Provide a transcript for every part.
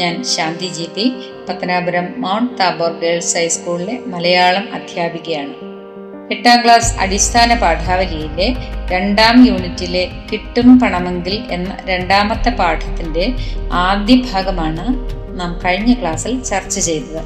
ഞാൻ Shanthi G P Pathanapuram Mount Tabor girls ഹൈസ്കൂളിലെ മലയാളം അധ്യാപികയാണ്. എട്ടാം ക്ലാസ് അടിസ്ഥാന പാഠാവലിയിലെ രണ്ടാം യൂണിറ്റിലെ കിട്ടും പണമെങ്കിൽ എന്ന രണ്ടാമത്തെ പാഠത്തിന്റെ ആദ്യ ഭാഗമാണ് നാം കഴിഞ്ഞ ക്ലാസ്സിൽ ചർച്ച ചെയ്തത്.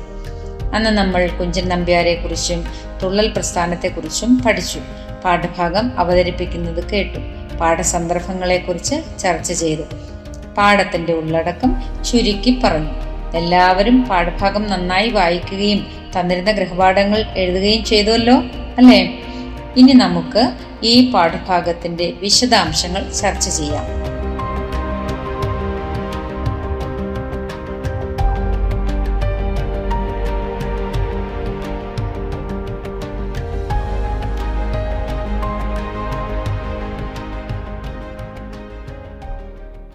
അന്ന് നമ്മൾ കുഞ്ചൻ നമ്പ്യാരെക്കുറിച്ചും തുള്ളൽ പ്രസ്ഥാനത്തെക്കുറിച്ചും പഠിച്ചു. പാഠഭാഗം അവതരിപ്പിക്കുന്നത് കേട്ടു. പാഠസന്ദർഭങ്ങളെക്കുറിച്ച് ചർച്ച ചെയ്തു. പാഠത്തിന്റെ ഉള്ളടക്കം ചുരുക്കി പറഞ്ഞു. എല്ലാവരും പാഠഭാഗം നന്നായി വായിക്കുകയും തന്നിരുന്ന ഗൃഹപാഠങ്ങൾ എഴുതുകയും ചെയ്തുവല്ലോ അല്ലേ? ഇനി നമുക്ക് ഈ പാഠഭാഗത്തിന്റെ വിശദാംശങ്ങൾ ചർച്ച ചെയ്യാം.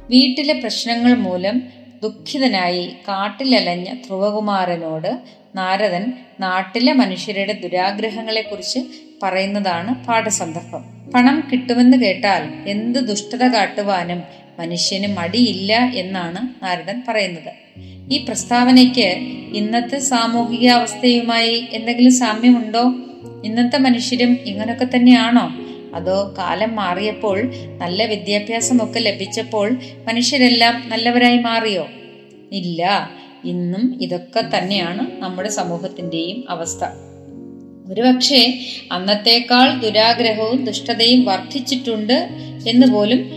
വീട്ടിലെ പ്രശ്നങ്ങൾ മൂലം ദുഃഖിതനായി കാട്ടിലലഞ്ഞ ധ്രുവകുമാരനോട് നാരദൻ നാട്ടിലെ മനുഷ്യരുടെ ദുരാഗ്രഹങ്ങളെക്കുറിച്ച് പറയുന്നതാണ് പാഠസന്ദർഭം. പണം കിട്ടുമെന്ന് കേട്ടാൽ എന്ത് ദുഷ്ടത കാട്ടുവാനും മനുഷ്യന് മടിയില്ല എന്നാണ് നാരദൻ പറയുന്നത്. ഈ പ്രസ്താവനയ്ക്ക് ഇന്നത്തെ സാമൂഹികാവസ്ഥയുമായി എന്തെങ്കിലും സാമ്യമുണ്ടോ? ഇന്നത്തെ മനുഷ്യരും ഇങ്ങനൊക്കെ തന്നെയാണോ? അതോ കാലം മാറിയപ്പോൾ നല്ല വിദ്യാഭ്യാസമൊക്കെ ലഭിച്ചപ്പോൾ മനുഷ്യരെല്ലാം നല്ലവരായി മാറിയോ? ഇല്ല. ഇന്നും ഇതൊക്കെ തന്നെയാണ് നമ്മുടെ സമൂഹത്തിന്റെയും അവസ്ഥ. ഒരുപക്ഷെ അന്നത്തേക്കാൾ ദുരാഗ്രഹവും ദുഷ്ടതയും വർദ്ധിച്ചിട്ടുണ്ട് എന്ന് പോലും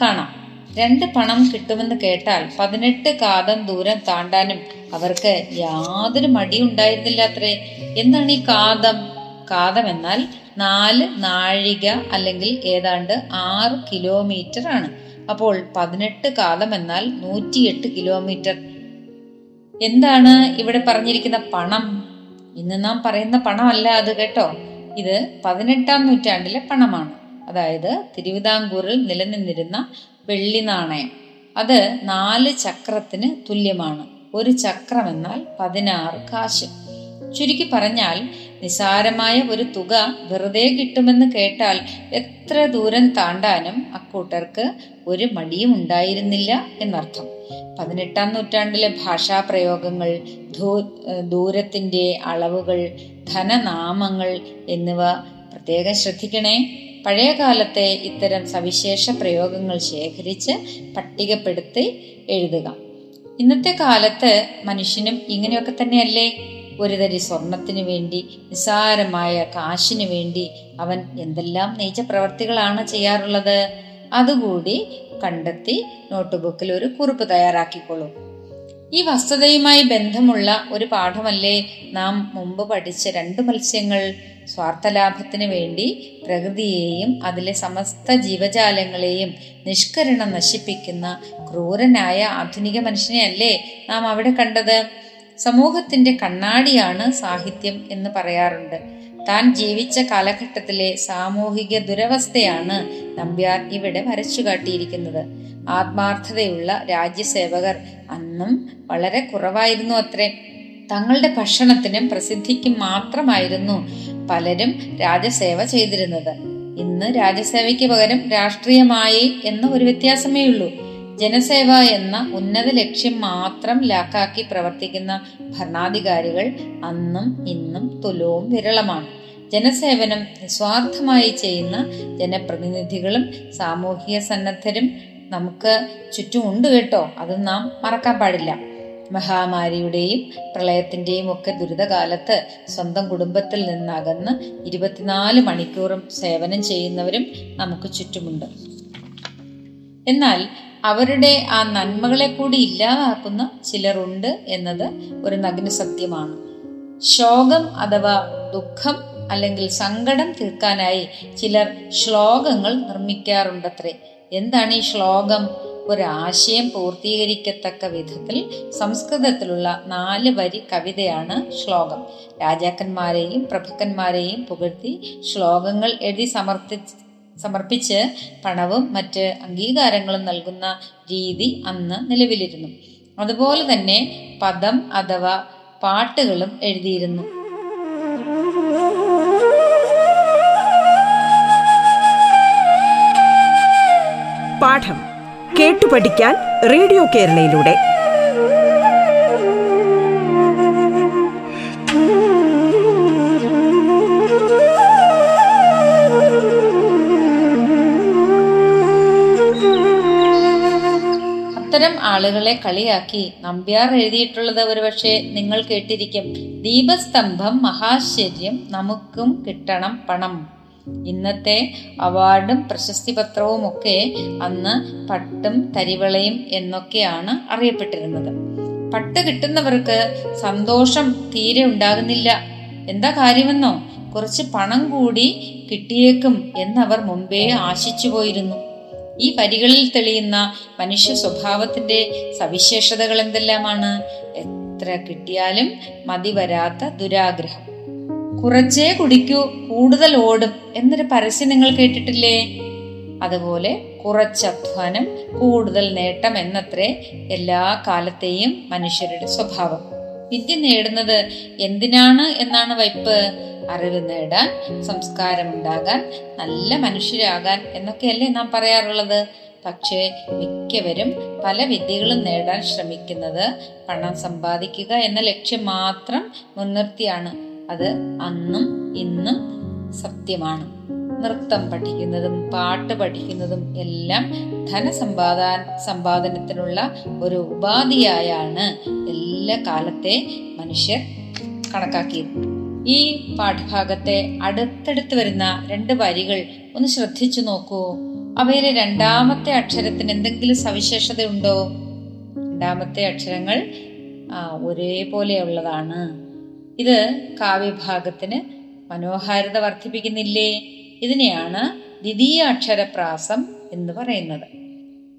കാണാം. രണ്ട് പണം കിട്ടുമെന്ന് കേട്ടാൽ പതിനെട്ട് കാതം ദൂരം താണ്ടാനും അവർക്ക് യാതൊരു മടിയുണ്ടായിരുന്നില്ല അത്രേ. എന്താണ് ഈ കാതം? കാതം എന്നാൽ നാല് നാഴിക അല്ലെങ്കിൽ ഏതാണ്ട് ആറ് കിലോമീറ്റർ ആണ്. അപ്പോൾ പതിനെട്ട് കാതം എന്നാൽ നൂറ്റിയെട്ട് കിലോമീറ്റർ എന്താണ് ഇവിടെ പറഞ്ഞിരിക്കുന്ന പണം? ഇന്ന് നാം പറയുന്ന പണമല്ല അത് കേട്ടോ. ഇത് പതിനെട്ടാം നൂറ്റാണ്ടിലെ പണമാണ്. അതായത് തിരുവിതാംകൂറിൽ നിലനിന്നിരുന്ന വെള്ളി നാണയം. അത് നാല് ചക്രത്തിന് തുല്യമാണ്. ഒരു ചക്രം എന്നാൽ പതിനാറ് കാശ്. ചുരുക്കി പറഞ്ഞാൽ നിസാരമായ ഒരു തുക വെറുതെ കിട്ടുമെന്ന് കേട്ടാൽ എത്ര ദൂരം താണ്ടാനും അക്കൂട്ടർക്ക് ഒരു മടിയും ഉണ്ടായിരുന്നില്ല എന്നർത്ഥം. പതിനെട്ടാം നൂറ്റാണ്ടിലെ ഭാഷാ പ്രയോഗങ്ങൾ ദൂരത്തിന്റെ അളവുകൾ ധനനാമങ്ങൾ എന്നിവ പ്രത്യേകം ശ്രദ്ധിക്കണേ. പഴയ കാലത്തെ ഇത്തരം സവിശേഷ പ്രയോഗങ്ങൾ ശേഖരിച്ച് പട്ടികപ്പെടുത്തി എഴുതുക. ഇന്നത്തെ കാലത്ത് മനുഷ്യനും ഇങ്ങനെയൊക്കെ തന്നെയല്ലേ? ഒരു തരി സ്വർണത്തിനു വേണ്ടി നിസ്സാരമായ കാശിനു വേണ്ടി അവൻ എന്തെല്ലാം നീച്ച പ്രവർത്തികളാണ് ചെയ്യാറുള്ളത്? അതുകൂടി കണ്ടെത്തി നോട്ട്ബുക്കിൽ ഒരു കുറിപ്പ് തയ്യാറാക്കിക്കൊള്ളൂ ഈ വസ്തുതയുമായി ബന്ധമുള്ള ഒരു പാഠമല്ലേ നാം മുമ്പ് പഠിച്ച രണ്ട് മത്സ്യങ്ങൾ? സ്വാർത്ഥലാഭത്തിന് വേണ്ടി പ്രകൃതിയെയും അതിലെ സമസ്ത ജീവജാലങ്ങളെയും നിഷ്കരണം നശിപ്പിക്കുന്ന ക്രൂരനായ ആധുനിക മനുഷ്യനെയല്ലേ നാം അവിടെ കണ്ടത്? സമൂഹത്തിന്റെ കണ്ണാടിയാണ് സാഹിത്യം എന്ന് പറയാറുണ്ട്. താൻ ജീവിച്ച കാലഘട്ടത്തിലെ സാമൂഹിക ദുരവസ്ഥയാണ് നമ്പ്യാർ ഇവിടെ വരച്ചു കാട്ടിയിരിക്കുന്നത് ആത്മാർത്ഥതയുള്ള രാജ്യസേവകർ അന്നും വളരെ കുറവായിരുന്നു അത്രേ. തങ്ങളുടെ ഭക്ഷണത്തിനും പ്രസിദ്ധിക്കും മാത്രമായിരുന്നു പലരും രാജസേവ ചെയ്തിരുന്നത്. ഇന്ന് രാജസേവയ്ക്ക് പകരം രാഷ്ട്രീയമായി എന്ന ഒരു വ്യത്യാസമേ ഉള്ളൂ ജനസേവ എന്ന ഉന്നത ലക്ഷ്യം മാത്രം ലാക്കാക്കി പ്രവർത്തിക്കുന്ന ഭരണാധികാരികൾ അന്നും ഇന്നും തുലവും വിരളമാണ്. ജനസേവനം നിസ്വാർത്ഥമായി ചെയ്യുന്ന ജനപ്രതിനിധികളും സാമൂഹിക സന്നദ്ധരും നമുക്ക് ചുറ്റുമുണ്ട് കേട്ടോ. അത് നാം മറക്കാൻ പാടില്ല. മഹാമാരിയുടെയും പ്രളയത്തിന്റെയും ഒക്കെ ദുരിതകാലത്ത് സ്വന്തം കുടുംബത്തിൽ നിന്നകന്ന് ഇരുപത്തിനാല് മണിക്കൂറും സേവനം ചെയ്യുന്നവരും നമുക്ക് ചുറ്റുമുണ്ട്. എന്നാൽ അവരുടെ ആ നന്മകളെ കൂടി ഇല്ലാതാക്കുന്ന ചിലരുണ്ട് എന്നത് ഒരു നഗ്ന സത്യമാണ്. ശോകം അഥവാ ദുഃഖം അല്ലെങ്കിൽ സങ്കടം തീർക്കാനായി ചിലർ ശ്ലോകങ്ങൾ നിർമ്മിക്കാറുണ്ടത്രേ. എന്താണ് ഈ ശ്ലോകം? ഒരാശയം പൂർത്തീകരിക്കത്തക്ക വിധത്തിൽ സംസ്കൃതത്തിലുള്ള നാല് വരി കവിതയാണ് ശ്ലോകം. രാജാക്കന്മാരെയും പ്രഭുക്കന്മാരെയും പുകഴ്ത്തി ശ്ലോകങ്ങൾ എഴുതി സമർപ്പി സമർപ്പിച്ച് പണവും മറ്റ് അംഗീകാരങ്ങളും നൽകുന്ന രീതി അന്ന് നിലവിലിരുന്നു. അതുപോലെ തന്നെ പദം അഥവാ പാട്ടുകളും എഴുതിയിരുന്നു. പാഠം കേട്ടു പഠിക്കാൻ റേഡിയോ കേരളയിലൂടെ. അത്തരം ആളുകളെ കളിയാക്കി. നമ്പ്യാർ എഴുതിയിട്ടുള്ളത് ഒരുപക്ഷെ നിങ്ങൾ കേട്ടിരിക്കും. ദീപസ്തംഭം മഹാശ്ചര്യം നമുക്കും കിട്ടണം പണം. ഇന്നത്തെ അവാർഡും പ്രശസ്തി പത്രവും ഒക്കെ അന്ന് പട്ടും തരിവളയും എന്നൊക്കെയാണ് അറിയപ്പെട്ടിരുന്നത്. പട്ട് കിട്ടുന്നവർക്ക് സന്തോഷം തീരെ ഉണ്ടാകുന്നില്ല. എന്താ കാര്യമെന്നോ? കുറച്ച് പണം കൂടി കിട്ടിയേക്കും എന്നവർ മുമ്പേ ആശിച്ചു പോയിരുന്നു. ഈ വരികളിൽ തെളിയുന്ന മനുഷ്യ സ്വഭാവത്തിന്റെ സവിശേഷതകൾ എന്തെല്ലാമാണ്? എത്ര കിട്ടിയാലും മതി വരാത്ത ദുരാഗ്രഹം. കുറച്ചേ കുടിക്കൂ കൂടുതൽ ഓടും എന്നൊരു പരസ്യം നിങ്ങൾ കേട്ടിട്ടില്ലേ? അതുപോലെ കുറച്ച് കുറച്ചധ്വാനം കൂടുതൽ നേട്ടം എന്നത്രേ എല്ലാ കാലത്തെയും മനുഷ്യരുടെ സ്വഭാവം. വിദ്യ നേടുന്നത് എന്തിനാണ് എന്നാണ് വൈപ്പ്. അറിവ് നേടാൻ സംസ്കാരമുണ്ടാകാൻ നല്ല മനുഷ്യരാകാൻ എന്നൊക്കെയല്ലേ നാം പറയാറുള്ളത്. പക്ഷേ മിക്കവരും പല വിദ്യകളും നേടാൻ ശ്രമിക്കുന്നത് പണം സമ്പാദിക്കുക എന്ന ലക്ഷ്യം മാത്രം മുൻനിർത്തിയാണ്. അത് അന്നും ഇന്നും സത്യമാണ്. നൃത്തം പഠിക്കുന്നതും പാട്ട് പഠിക്കുന്നതും എല്ലാം ധനസമ്പാദാ സമ്പാദനത്തിനുള്ള ഒരു ഉപാധിയായാണ് എല്ലാ കാലത്തെ മനുഷ്യർ കണക്കാക്കിയത്. ഈ പാഠഭാഗത്തെ അടുത്തടുത്ത് വരുന്ന രണ്ട് വരികൾ ഒന്ന് ശ്രദ്ധിച്ചു നോക്കൂ. അവയിലെ രണ്ടാമത്തെ അക്ഷരത്തിന് എന്തെങ്കിലും സവിശേഷത ഉണ്ടോ രണ്ടാമത്തെ അക്ഷരങ്ങൾ ഒരേപോലെയുള്ളതാണ്. ഇത് കാവ്യഭാഗത്തിന് മനോഹാരിത വർദ്ധിപ്പിക്കുന്നില്ലേ? ഇതിനെയാണ് ദ്വിതീയ അക്ഷരപ്രാസം എന്ന് പറയുന്നത്.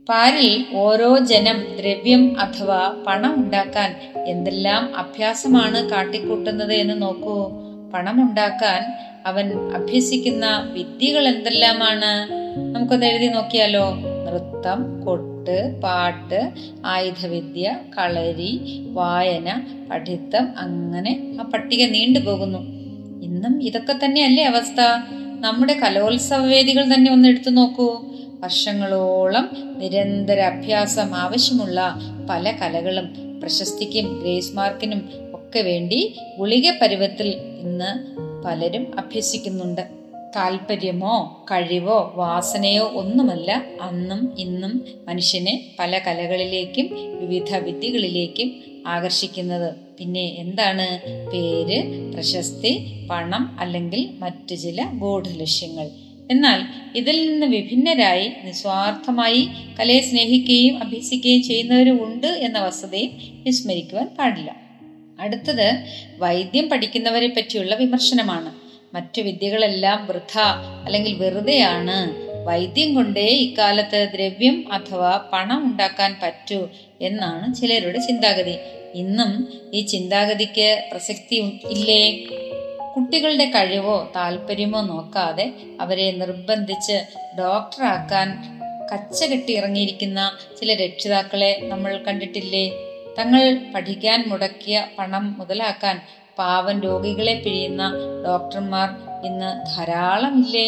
പാരിൽ ഓരോ ജനം ദ്രവ്യം അഥവാ പണം ഉണ്ടാക്കാൻ എന്തെല്ലാം അഭ്യാസമാണ് കാട്ടിക്കൂട്ടുന്നത് എന്ന് നോക്കൂ. പണം ഉണ്ടാക്കാൻ അവൻ അഭ്യസിക്കുന്ന വിദ്യകൾ എന്തെല്ലാമാണ്? നമുക്കൊന്ന് എഴുതി നോക്കിയാലോ? നൃത്തം കൊട്ട് പാട്ട് ആയുധവിദ്യ കളരി വായന പഠിത്തം അങ്ങനെ ആ പട്ടിക നീണ്ടുപോകുന്നു. ഇന്നും ഇതൊക്കെ തന്നെയല്ലേ അവസ്ഥ? നമ്മുടെ കലോത്സവ വേദികൾ തന്നെ ഒന്ന് എടുത്തു നോക്കൂ. വർഷങ്ങളോളം നിരന്തര അഭ്യാസം ആവശ്യമുള്ള പല കലകളും പ്രശസ്തിക്കും ഗ്രേസ് മാർക്കിനും ഒക്കെ വേണ്ടി ഗുളിക പരുവത്തിൽ ഇന്ന് പലരും അഭ്യസിക്കുന്നുണ്ട്. താല്പര്യമോ കഴിവോ വാസനയോ ഒന്നുമല്ല അന്നും ഇന്നും മനുഷ്യനെ പല കലകളിലേക്കും വിവിധ വിദ്യകളിലേക്കും ആകർഷിക്കുന്നത്. പിന്നെ എന്താണ് പേര്? പ്രശസ്തി പണം അല്ലെങ്കിൽ മറ്റു ചില ഗൂഢലക്ഷ്യങ്ങൾ. എന്നാൽ ഇതിൽ നിന്ന് വിഭിന്നരായി നിസ്വാർത്ഥമായി കലയെ സ്നേഹിക്കുകയും അഭ്യസിക്കുകയും ചെയ്യുന്നവരും ഉണ്ട് എന്ന വസ്തുതയും വിസ്മരിക്കുവാൻ പാടില്ല. അടുത്തത് വൈദ്യം പഠിക്കുന്നവരെ പറ്റിയുള്ള വിമർശനമാണ്. മറ്റു വിദ്യകളെല്ലാം വൃഥ അല്ലെങ്കിൽ വെറുതെയാണ്. വൈദ്യം കൊണ്ടേ ഇക്കാലത്ത് ദ്രവ്യം അഥവാ പണം ഉണ്ടാക്കാൻ പറ്റൂ എന്നാണ് ചിലരുടെ ചിന്താഗതി. ഇന്നും ഈ ചിന്താഗതിക്ക് പ്രസക്തി ഇല്ലേ? കുട്ടികളുടെ കഴിവോ താല്പര്യമോ നോക്കാതെ അവരെ നിർബന്ധിച്ച് ഡോക്ടറാക്കാൻ കച്ച കെട്ടി ഇറങ്ങിയിരിക്കുന്ന ചില രക്ഷിതാക്കളെ നമ്മൾ കണ്ടിട്ടില്ലേ? തങ്ങൾ പഠിക്കാൻ മുടക്കിയ പണം മുതലാക്കാൻ പാവൻ രോഗികളെ പിഴിയുന്ന ഡോക്ടർമാർ ഇന്ന് ധാരാളമില്ലേ?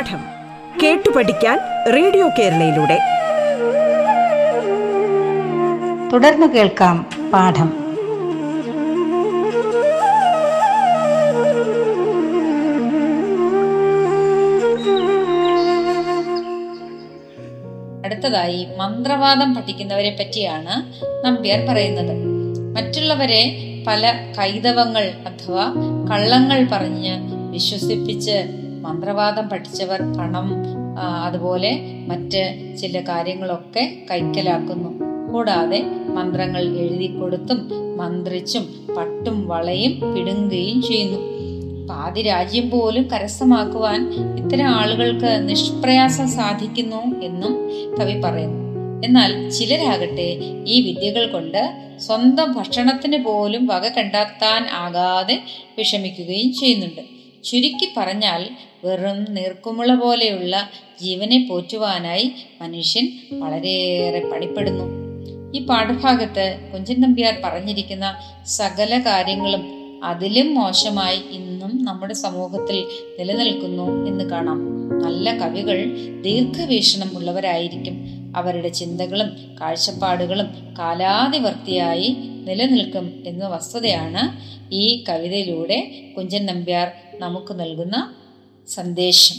പാഠം കേട്ടു പഠിക്കാൻ റേഡിയോ കേരളയിലൂടെ. തുടർന്ന് കേൾക്കാം പാഠം. അടുത്തതായി മന്ത്രവാദം പഠിക്കുന്നവരെ പറ്റിയാണ് നമ്പ്യാർ പറയുന്നത് മറ്റുള്ളവരെ പല കൈതവങ്ങൾ അഥവാ കള്ളങ്ങൾ പറഞ്ഞ് വിശ്വസിപ്പിച്ച് മന്ത്രവാദം പഠിച്ചവർ പണം അതുപോലെ മറ്റ് ചില കാര്യങ്ങളൊക്കെ കൈക്കലാക്കുന്നു. കൂടാതെ മന്ത്രങ്ങൾ എഴുതി കൊടുത്തും മന്ത്രിച്ചും പട്ടും വളയും പിടുങ്ങുകയും ചെയ്യുന്നു. പാതി രാജ്യം പോലും കരസ്ഥമാക്കുവാൻ ഇത്തരം ആളുകൾക്ക് നിഷ്പ്രയാസം സാധിക്കുന്നു എന്നും കവി പറയുന്നു. എന്നാൽ ചിലരാകട്ടെ ഈ വിദ്യകൾ കൊണ്ട് സ്വന്തം ഭക്ഷണത്തിന് പോലും വക കണ്ടെത്താൻ ആകാതെ വിഷമിക്കുകയും ചെയ്യുന്നുണ്ട്. ചുരുക്കി പറഞ്ഞാൽ വെറും നീർക്കുമുള പോലെയുള്ള ജീവനെ പോറ്റുവാനായി മനുഷ്യൻ വളരെയേറെ പണിപ്പെടുന്നു. ഈ പാഠഭാഗത്ത് കുഞ്ചൻ നമ്പ്യാർ പറഞ്ഞിരിക്കുന്ന സകല കാര്യങ്ങളും അതിലും മോശമായി ഇന്നും നമ്മുടെ സമൂഹത്തിൽ നിലനിൽക്കുന്നു എന്ന് കാണാം. നല്ല കവികൾ ദീർഘവീക്ഷണം ഉള്ളവരായിരിക്കും. അവരുടെ ചിന്തകളും കാഴ്ചപ്പാടുകളും കാലാതിവർത്തിയായി നിലനിൽക്കും എന്ന വസ്തുതയാണ് ഈ കവിതയിലൂടെ കുഞ്ചൻ നമ്പ്യാർ നമുക്ക് നൽകുന്ന സന്ദേശം.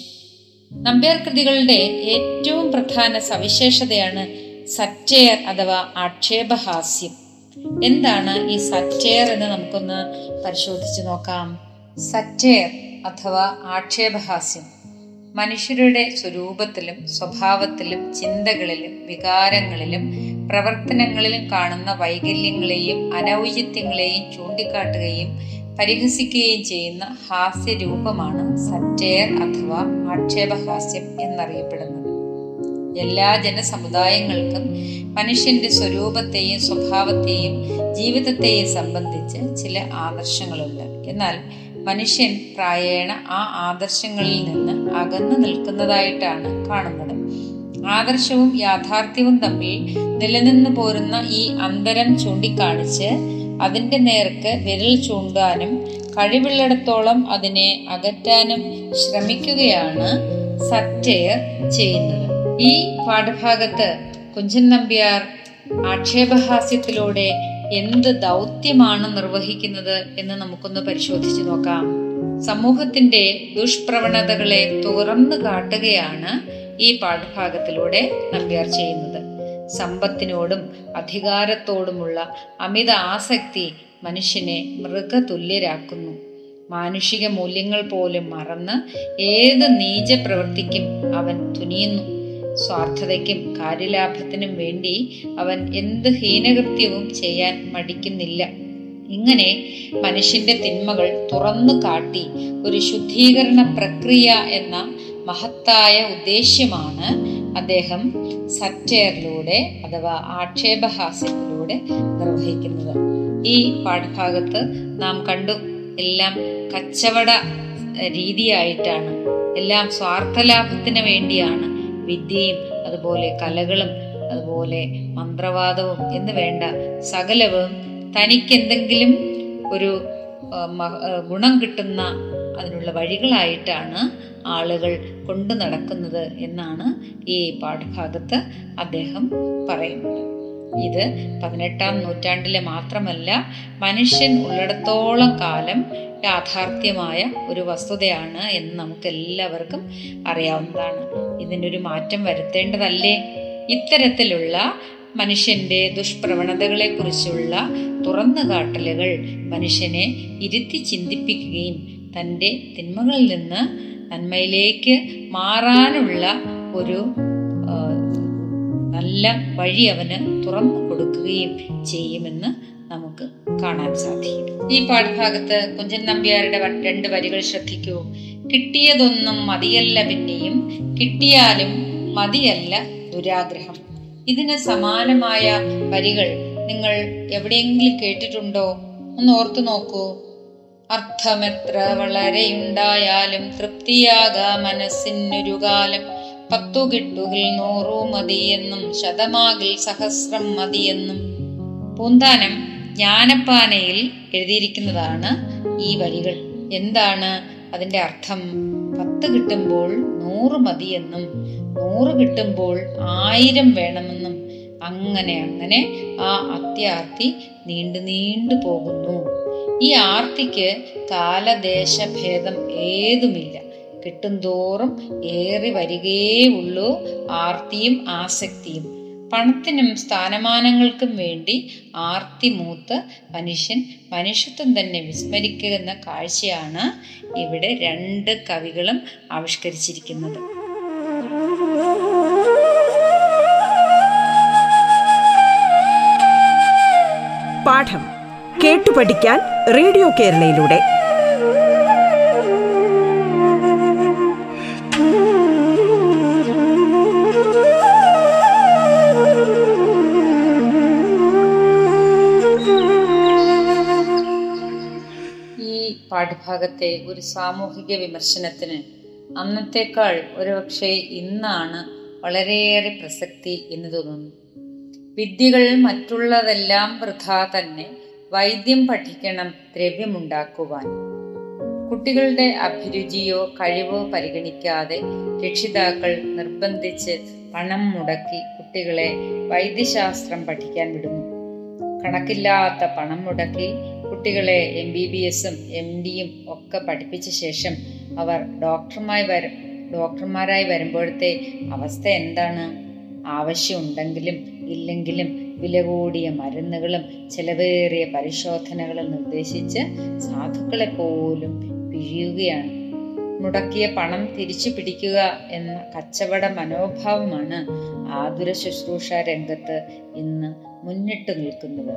നമ്പ്യാർ കൃതികളുടെ ഏറ്റവും പ്രധാന സവിശേഷതയാണ് സറ്റയർ അഥവാ ആക്ഷേപഹാസ്യം. എന്താണ് ഈ സറ്റയർ എന്ന് നമുക്കൊന്ന് പരിശോധിച്ച് നോക്കാം. സറ്റയർ അഥവാ ആക്ഷേപഹാസ്യം. മനുഷ്യരുടെ സ്വരൂപത്തിലും സ്വഭാവത്തിലും ചിന്തകളിലും വികാരങ്ങളിലും പ്രവർത്തനങ്ങളിലും കാണുന്ന വൈകല്യങ്ങളെയും അനൗചിത്യങ്ങളെയും ചൂണ്ടിക്കാട്ടുകയും പരിഹസിക്കുകയും ചെയ്യുന്ന ഹാസ്യരൂപമാണ് സറ്റയർ അഥവാ ആക്ഷേപഹാസ്യം എന്നറിയപ്പെടുന്നത്. എല്ലാ ജനസമുദായങ്ങൾക്കും മനുഷ്യന്റെ സ്വരൂപത്തെയും സ്വഭാവത്തെയും ജീവിതത്തെയും സംബന്ധിച്ച് ചില ആദർശങ്ങളുണ്ട്. എന്നാൽ മനുഷ്യൻ പ്രായേണ ആ ആദർശങ്ങളിൽ നിന്ന് അകന്നു നിൽക്കുന്നതായിട്ടാണ് കാണുന്നത്. ആദർശവും യാഥാർത്ഥ്യവും തമ്മിൽ നിലനിന്നു പോരുന്ന ഈ അന്തരം ചൂണ്ടിക്കാണിച്ച് അതിന്റെ നേർക്ക് വിരൽ ചൂണ്ടാനും കഴിവുള്ളിടത്തോളം അതിനെ അകറ്റാനും ശ്രമിക്കുകയാണ് സറ്റയർ ചെയ്യുന്നത്. ഈ പാഠഭാഗത്ത് കുഞ്ചൻ നമ്പ്യാർ ആക്ഷേപഹാസ്യത്തിലൂടെ എന്ത് ദൗത്യമാണ് നിർവഹിക്കുന്നത് എന്ന് നമുക്കൊന്ന് പരിശോധിച്ചു നോക്കാം. സമൂഹത്തിന്റെ ദുഷ്പ്രവണതകളെ തുറന്നു കാട്ടുകയാണ് ഈ പാഠഭാഗത്തിലൂടെ നമ്പ്യാർ ചെയ്യുന്നത്. സമ്പത്തിനോടും അധികാരത്തോടുമുള്ള അമിത ആസക്തി മനുഷ്യനെ മൃഗതുല്യരാക്കുന്നു. മാനുഷിക മൂല്യങ്ങൾ പോലും മറന്ന് ഏത് നീച പ്രവൃത്തിക്കും അവൻ തുനിയുന്നു. സ്വാർത്ഥതയ്ക്കും കാര്യലാഭത്തിനും വേണ്ടി അവൻ എന്ത് ഹീനകൃത്യവും ചെയ്യാൻ മടിക്കുന്നില്ല. ഇങ്ങനെ മനുഷ്യന്റെ തിന്മകൾ തുറന്നു കാട്ടി ഒരു ശുദ്ധീകരണ പ്രക്രിയ എന്ന മഹത്തായ ഉദ്ദേശ്യമാണ് അദ്ദേഹം സറ്റയറിലൂടെ അഥവാ ആക്ഷേപഹാസ്യത്തിലൂടെ നിർവഹിക്കുന്നത്. ഈ പാഠഭാഗത്ത് നാം കണ്ടു എല്ലാം കച്ചവട രീതിയായിട്ടാണ്. എല്ലാം സ്വാർത്ഥലാഭത്തിന് വേണ്ടിയാണ്. വിദ്യയും അതുപോലെ കലകളും അതുപോലെ മന്ത്രവാദവും എന്ന് വേണ്ട സകലവും തനിക്കെന്തെങ്കിലും ഒരു ഗുണം കിട്ടുന്ന അതിനുള്ള വഴികളായിട്ടാണ് ആളുകൾ കൊണ്ടു നടക്കുന്നത് എന്നാണ് ഈ പാഠഭാഗത്ത് അദ്ദേഹം പറയുന്നത്. ഇത് പതിനെട്ടാം നൂറ്റാണ്ടിലെ മാത്രമല്ല മനുഷ്യൻ ഉള്ളിടത്തോളം കാലം യാഥാർത്ഥ്യമായ ഒരു വസ്തുതയാണ് എന്ന് നമുക്ക് എല്ലാവർക്കും അറിയാവുന്നതാണ്. ഇതിനൊരു മാറ്റം വരുത്തേണ്ടതല്ലേ? ഇത്തരത്തിലുള്ള മനുഷ്യന്റെ ദുഷ്പ്രവണതകളെ കുറിച്ചുള്ള തുറന്നുകാട്ടലുകൾ മനുഷ്യനെ ഇരുത്തി ചിന്തിപ്പിക്കുകയും തന്റെ തിന്മകളിൽ നിന്ന് നന്മയിലേക്ക് മാറാനുള്ള ഒരു നല്ല വഴി അവന് തുറന്നു കൊടുക്കുകയും ചെയ്യുമെന്ന് നമുക്ക് കാണാൻ സാധിക്കും. ഈ പാഠഭാഗത്ത് കുഞ്ചൻ നമ്പ്യാരുടെ രണ്ട് വരികൾ ശ്രദ്ധിക്കൂ. കിട്ടിയതൊന്നും മതിയല്ല പിന്നെയും കിട്ടിയാലും മതിയല്ല ദുരാഗ്രഹം. ഇതിന് സമാനമായ വരികൾ നിങ്ങൾ എവിടെയെങ്കിലും കേട്ടിട്ടുണ്ടോ? ഒന്ന് ഓർത്തു നോക്കൂ. അർത്ഥമെത്ര വളരെയുണ്ടായാലും തൃപ്തിയാകാ മനസ്സിനൊരു കാലം പത്തു കിട്ടുകിൽ നൂറു മതിയെന്നും ശതമാകിൽ സഹസ്രം മതിയെന്നും. പൂന്താനം ജ്ഞാനപ്പാനയിൽ എഴുതിയിരിക്കുന്നതാണ് ഈ വരികൾ. എന്താണ് അതിന്റെ അർത്ഥം? പത്ത് കിട്ടുമ്പോൾ നൂറ് മതിയെന്നും നൂറ് കിട്ടുമ്പോൾ ആയിരം വേണമെന്നും. അങ്ങനെ അങ്ങനെ ആ അത്യാർത്തി നീണ്ടു നീണ്ടു പോകുന്നു. ഈ ആർത്തിക്ക് കാലദേശഭേദം ഏതുമില്ല. കിട്ടുന്തോറും ഏറി വരികയേ ഉള്ളൂ ആർത്തിയും ആസക്തിയും. പണത്തിനും സ്ഥാനമാനങ്ങൾക്കും വേണ്ടി ആർത്തി മൂത്ത് മനുഷ്യൻ മനുഷ്യത്വം തന്നെ വിസ്മരിക്കുന്ന കാഴ്ചയാണ് ഇവിടെ രണ്ട് കവികളും ആവിഷ്കരിച്ചിരിക്കുന്നത്. പാഠം. കേട്ടു പഠിക്കാൻ റേഡിയോ കേരളയിലൂടെ. ഈ പാഠഭാഗത്തെ ഒരു സാമൂഹിക വിമർശനത്തിന് അന്നത്തേക്കാൾ ഒരുപക്ഷെ ഇന്നാണ് വളരെയേറെ പ്രസക്തി എന്ന് തോന്നുന്നു. വിദ്യകൾ മറ്റുള്ളതെല്ലാം വൃഥാ തന്നെ. വൈദ്യം പഠിക്കണം ദ്രവ്യമുണ്ടാക്കുവാൻ. കുട്ടികളുടെ അഭിരുചിയോ കഴിവോ പരിഗണിക്കാതെ രക്ഷിതാക്കൾ നിർബന്ധിച്ച് പണം മുടക്കി കുട്ടികളെ വൈദ്യശാസ്ത്രം പഠിക്കാൻ വിടുന്നു. കണക്കില്ലാത്ത പണം മുടക്കി കുട്ടികളെ എം ബി ബി എസും എം ഡിയും ഒക്കെ പഠിപ്പിച്ച ശേഷം അവർ ഡോക്ടർമായി വര ഡോക്ടർമാരായി വരുമ്പോഴത്തെ അവസ്ഥ എന്താണ്? ആവശ്യമുണ്ടെങ്കിലും ഇല്ലെങ്കിലും വില കൂടിയ മരുന്നുകളും ചെലവേറിയ പരിശോധനകളും നിർദ്ദേശിച്ച് സാധുക്കളെ പോലും പിഴിയുകയാണ്. മുടക്കിയ പണം തിരിച്ചു പിടിക്കുക എന്ന കച്ചവട മനോഭാവമാണ് ആതുര ശുശ്രൂഷ രംഗത്ത് ഇന്ന് മുന്നിട്ട് നിൽക്കുന്നത്.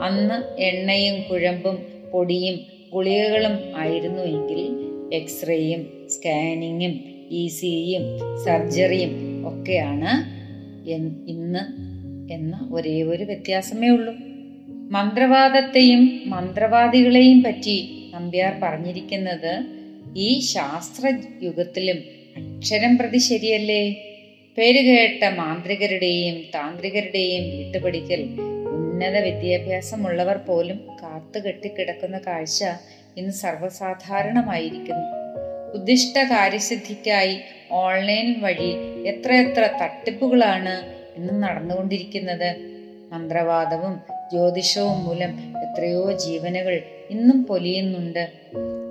അന്ന് എണ്ണയും കുഴമ്പും പൊടിയും ഗുളികകളും ആയിരുന്നു എങ്കിൽ എക്സ്റേയും സ്കാനിങ്ങും ഇ സിയും സർജറിയും ഒക്കെയാണ് ഇന്ന് എന്ന ഒരേ ഒരു വ്യത്യാസമേ ഉള്ളൂ. മന്ത്രവാദത്തെയും മന്ത്രവാദികളെയും പറ്റി നമ്പ്യാർ പറഞ്ഞിരിക്കുന്നത് ഈ ശാസ്ത്ര യുഗത്തിലും അക്ഷരം പ്രതി ശരിയല്ലേ? പേരുകേട്ട മാന്ത്രികരുടെയും താന്ത്രികരുടെയും വീട്ടുപടിക്കൽ ഉന്നത വിദ്യാഭ്യാസമുള്ളവർ പോലും കാത്തുകെട്ടിക്കിടക്കുന്ന കാഴ്ച ഇന്ന് സർവസാധാരണമായിരിക്കുന്നു. ഉദ്ദിഷ്ട കാര്യസിദ്ധിക്കായി ഓൺലൈൻ വഴി എത്രയെത്ര തട്ടിപ്പുകളാണ് ഇന്ന് നടന്നുകൊണ്ടിരിക്കുന്നത് മന്ത്രവാദവും ജ്യോതിഷവും മൂലം എത്രയോ ജീവനുകൾ ഇന്നും പൊലിയുന്നുണ്ട്.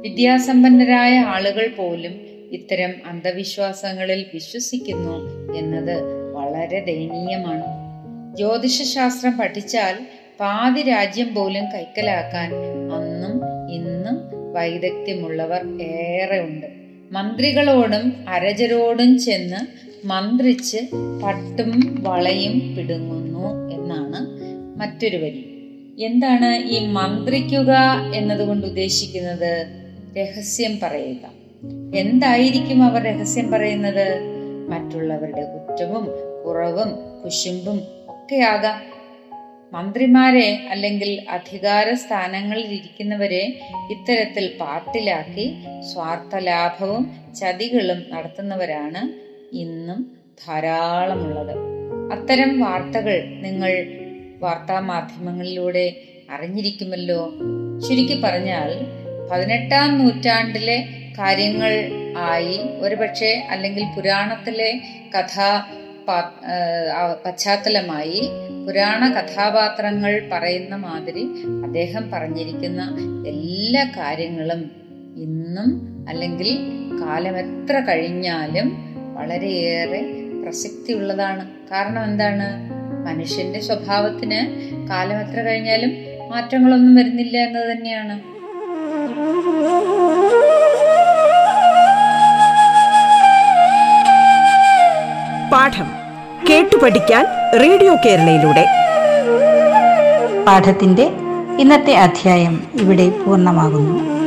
വിദ്യാസമ്പന്നരായ ആളുകൾ പോലും ഇത്തരം അന്ധവിശ്വാസങ്ങളിൽ വിശ്വസിക്കുന്നു എന്നത് വളരെ ദയനീയമാണ്. ജ്യോതിഷശാസ്ത്രം പഠിച്ചാൽ പാതി രാജ്യം പോലും കൈക്കലാക്കാൻ അന്നും ഇന്നും വൈദഗ്ധ്യമുള്ളവർ ഏറെ ഉണ്ട് മന്ത്രികളോടും അരജരോടും ചെന്ന് മന്ത്രിച്ച് പട്ടും വളയും പിടുങ്ങുന്നു എന്നാണ് മറ്റൊരു വരി. എന്താണ് ഈ മന്ത്രിക്കുക എന്നതുകൊണ്ട് ഉദ്ദേശിക്കുന്നത്? രഹസ്യം പറയുക. എന്തായിരിക്കും അവർ രഹസ്യം പറയുന്നത്? മറ്റുള്ളവരുടെ കുറ്റവും കുറവും കുശുമ്പും ഒക്കെയാകാം മന്ത്രിമാരെ അല്ലെങ്കിൽ അധികാര സ്ഥാനങ്ങളിൽ ഇരിക്കുന്നവരെ ഇത്തരത്തിൽ പാട്ടിലാക്കി സ്വാർത്ഥ ലാഭവും ചതികളും നടത്തുന്നവരാണ് ഇന്നും ധാരാളമുള്ളത്. അത്തരം വാർത്തകൾ നിങ്ങൾ വാർത്താ മാധ്യമങ്ങളിലൂടെ അറിഞ്ഞിരിക്കുമല്ലോ. ചുരുക്കി പറഞ്ഞാൽ പതിനെട്ടാം നൂറ്റാണ്ടിലെ കാര്യങ്ങൾ ആയി ഒരുപക്ഷെ അല്ലെങ്കിൽ പുരാണത്തിലെ കഥാ പശ്ചാത്തലമായി പുരാണ കഥാപാത്രങ്ങൾ പറയുന്ന മാതിരി അദ്ദേഹം പറഞ്ഞിരിക്കുന്ന എല്ലാ കാര്യങ്ങളും ഇന്നും അല്ലെങ്കിൽ കാലം എത്ര കഴിഞ്ഞാലും വളരെയേറെ പ്രസക്തിയുള്ളതാണ്. കാരണം എന്താണ്? മനുഷ്യന്റെ സ്വഭാവത്തിന് കാലം എത്ര കഴിഞ്ഞാലും മാറ്റങ്ങളൊന്നും വരുന്നില്ല എന്നത് തന്നെയാണ്. പാഠം കേട്ടു പഠിക്കാൻ റേഡിയോ കേരളയിലൂടെ. പാഠത്തിന്റെ ഇന്നത്തെ അധ്യായം ഇവിടെ പൂർണമാകുന്നു.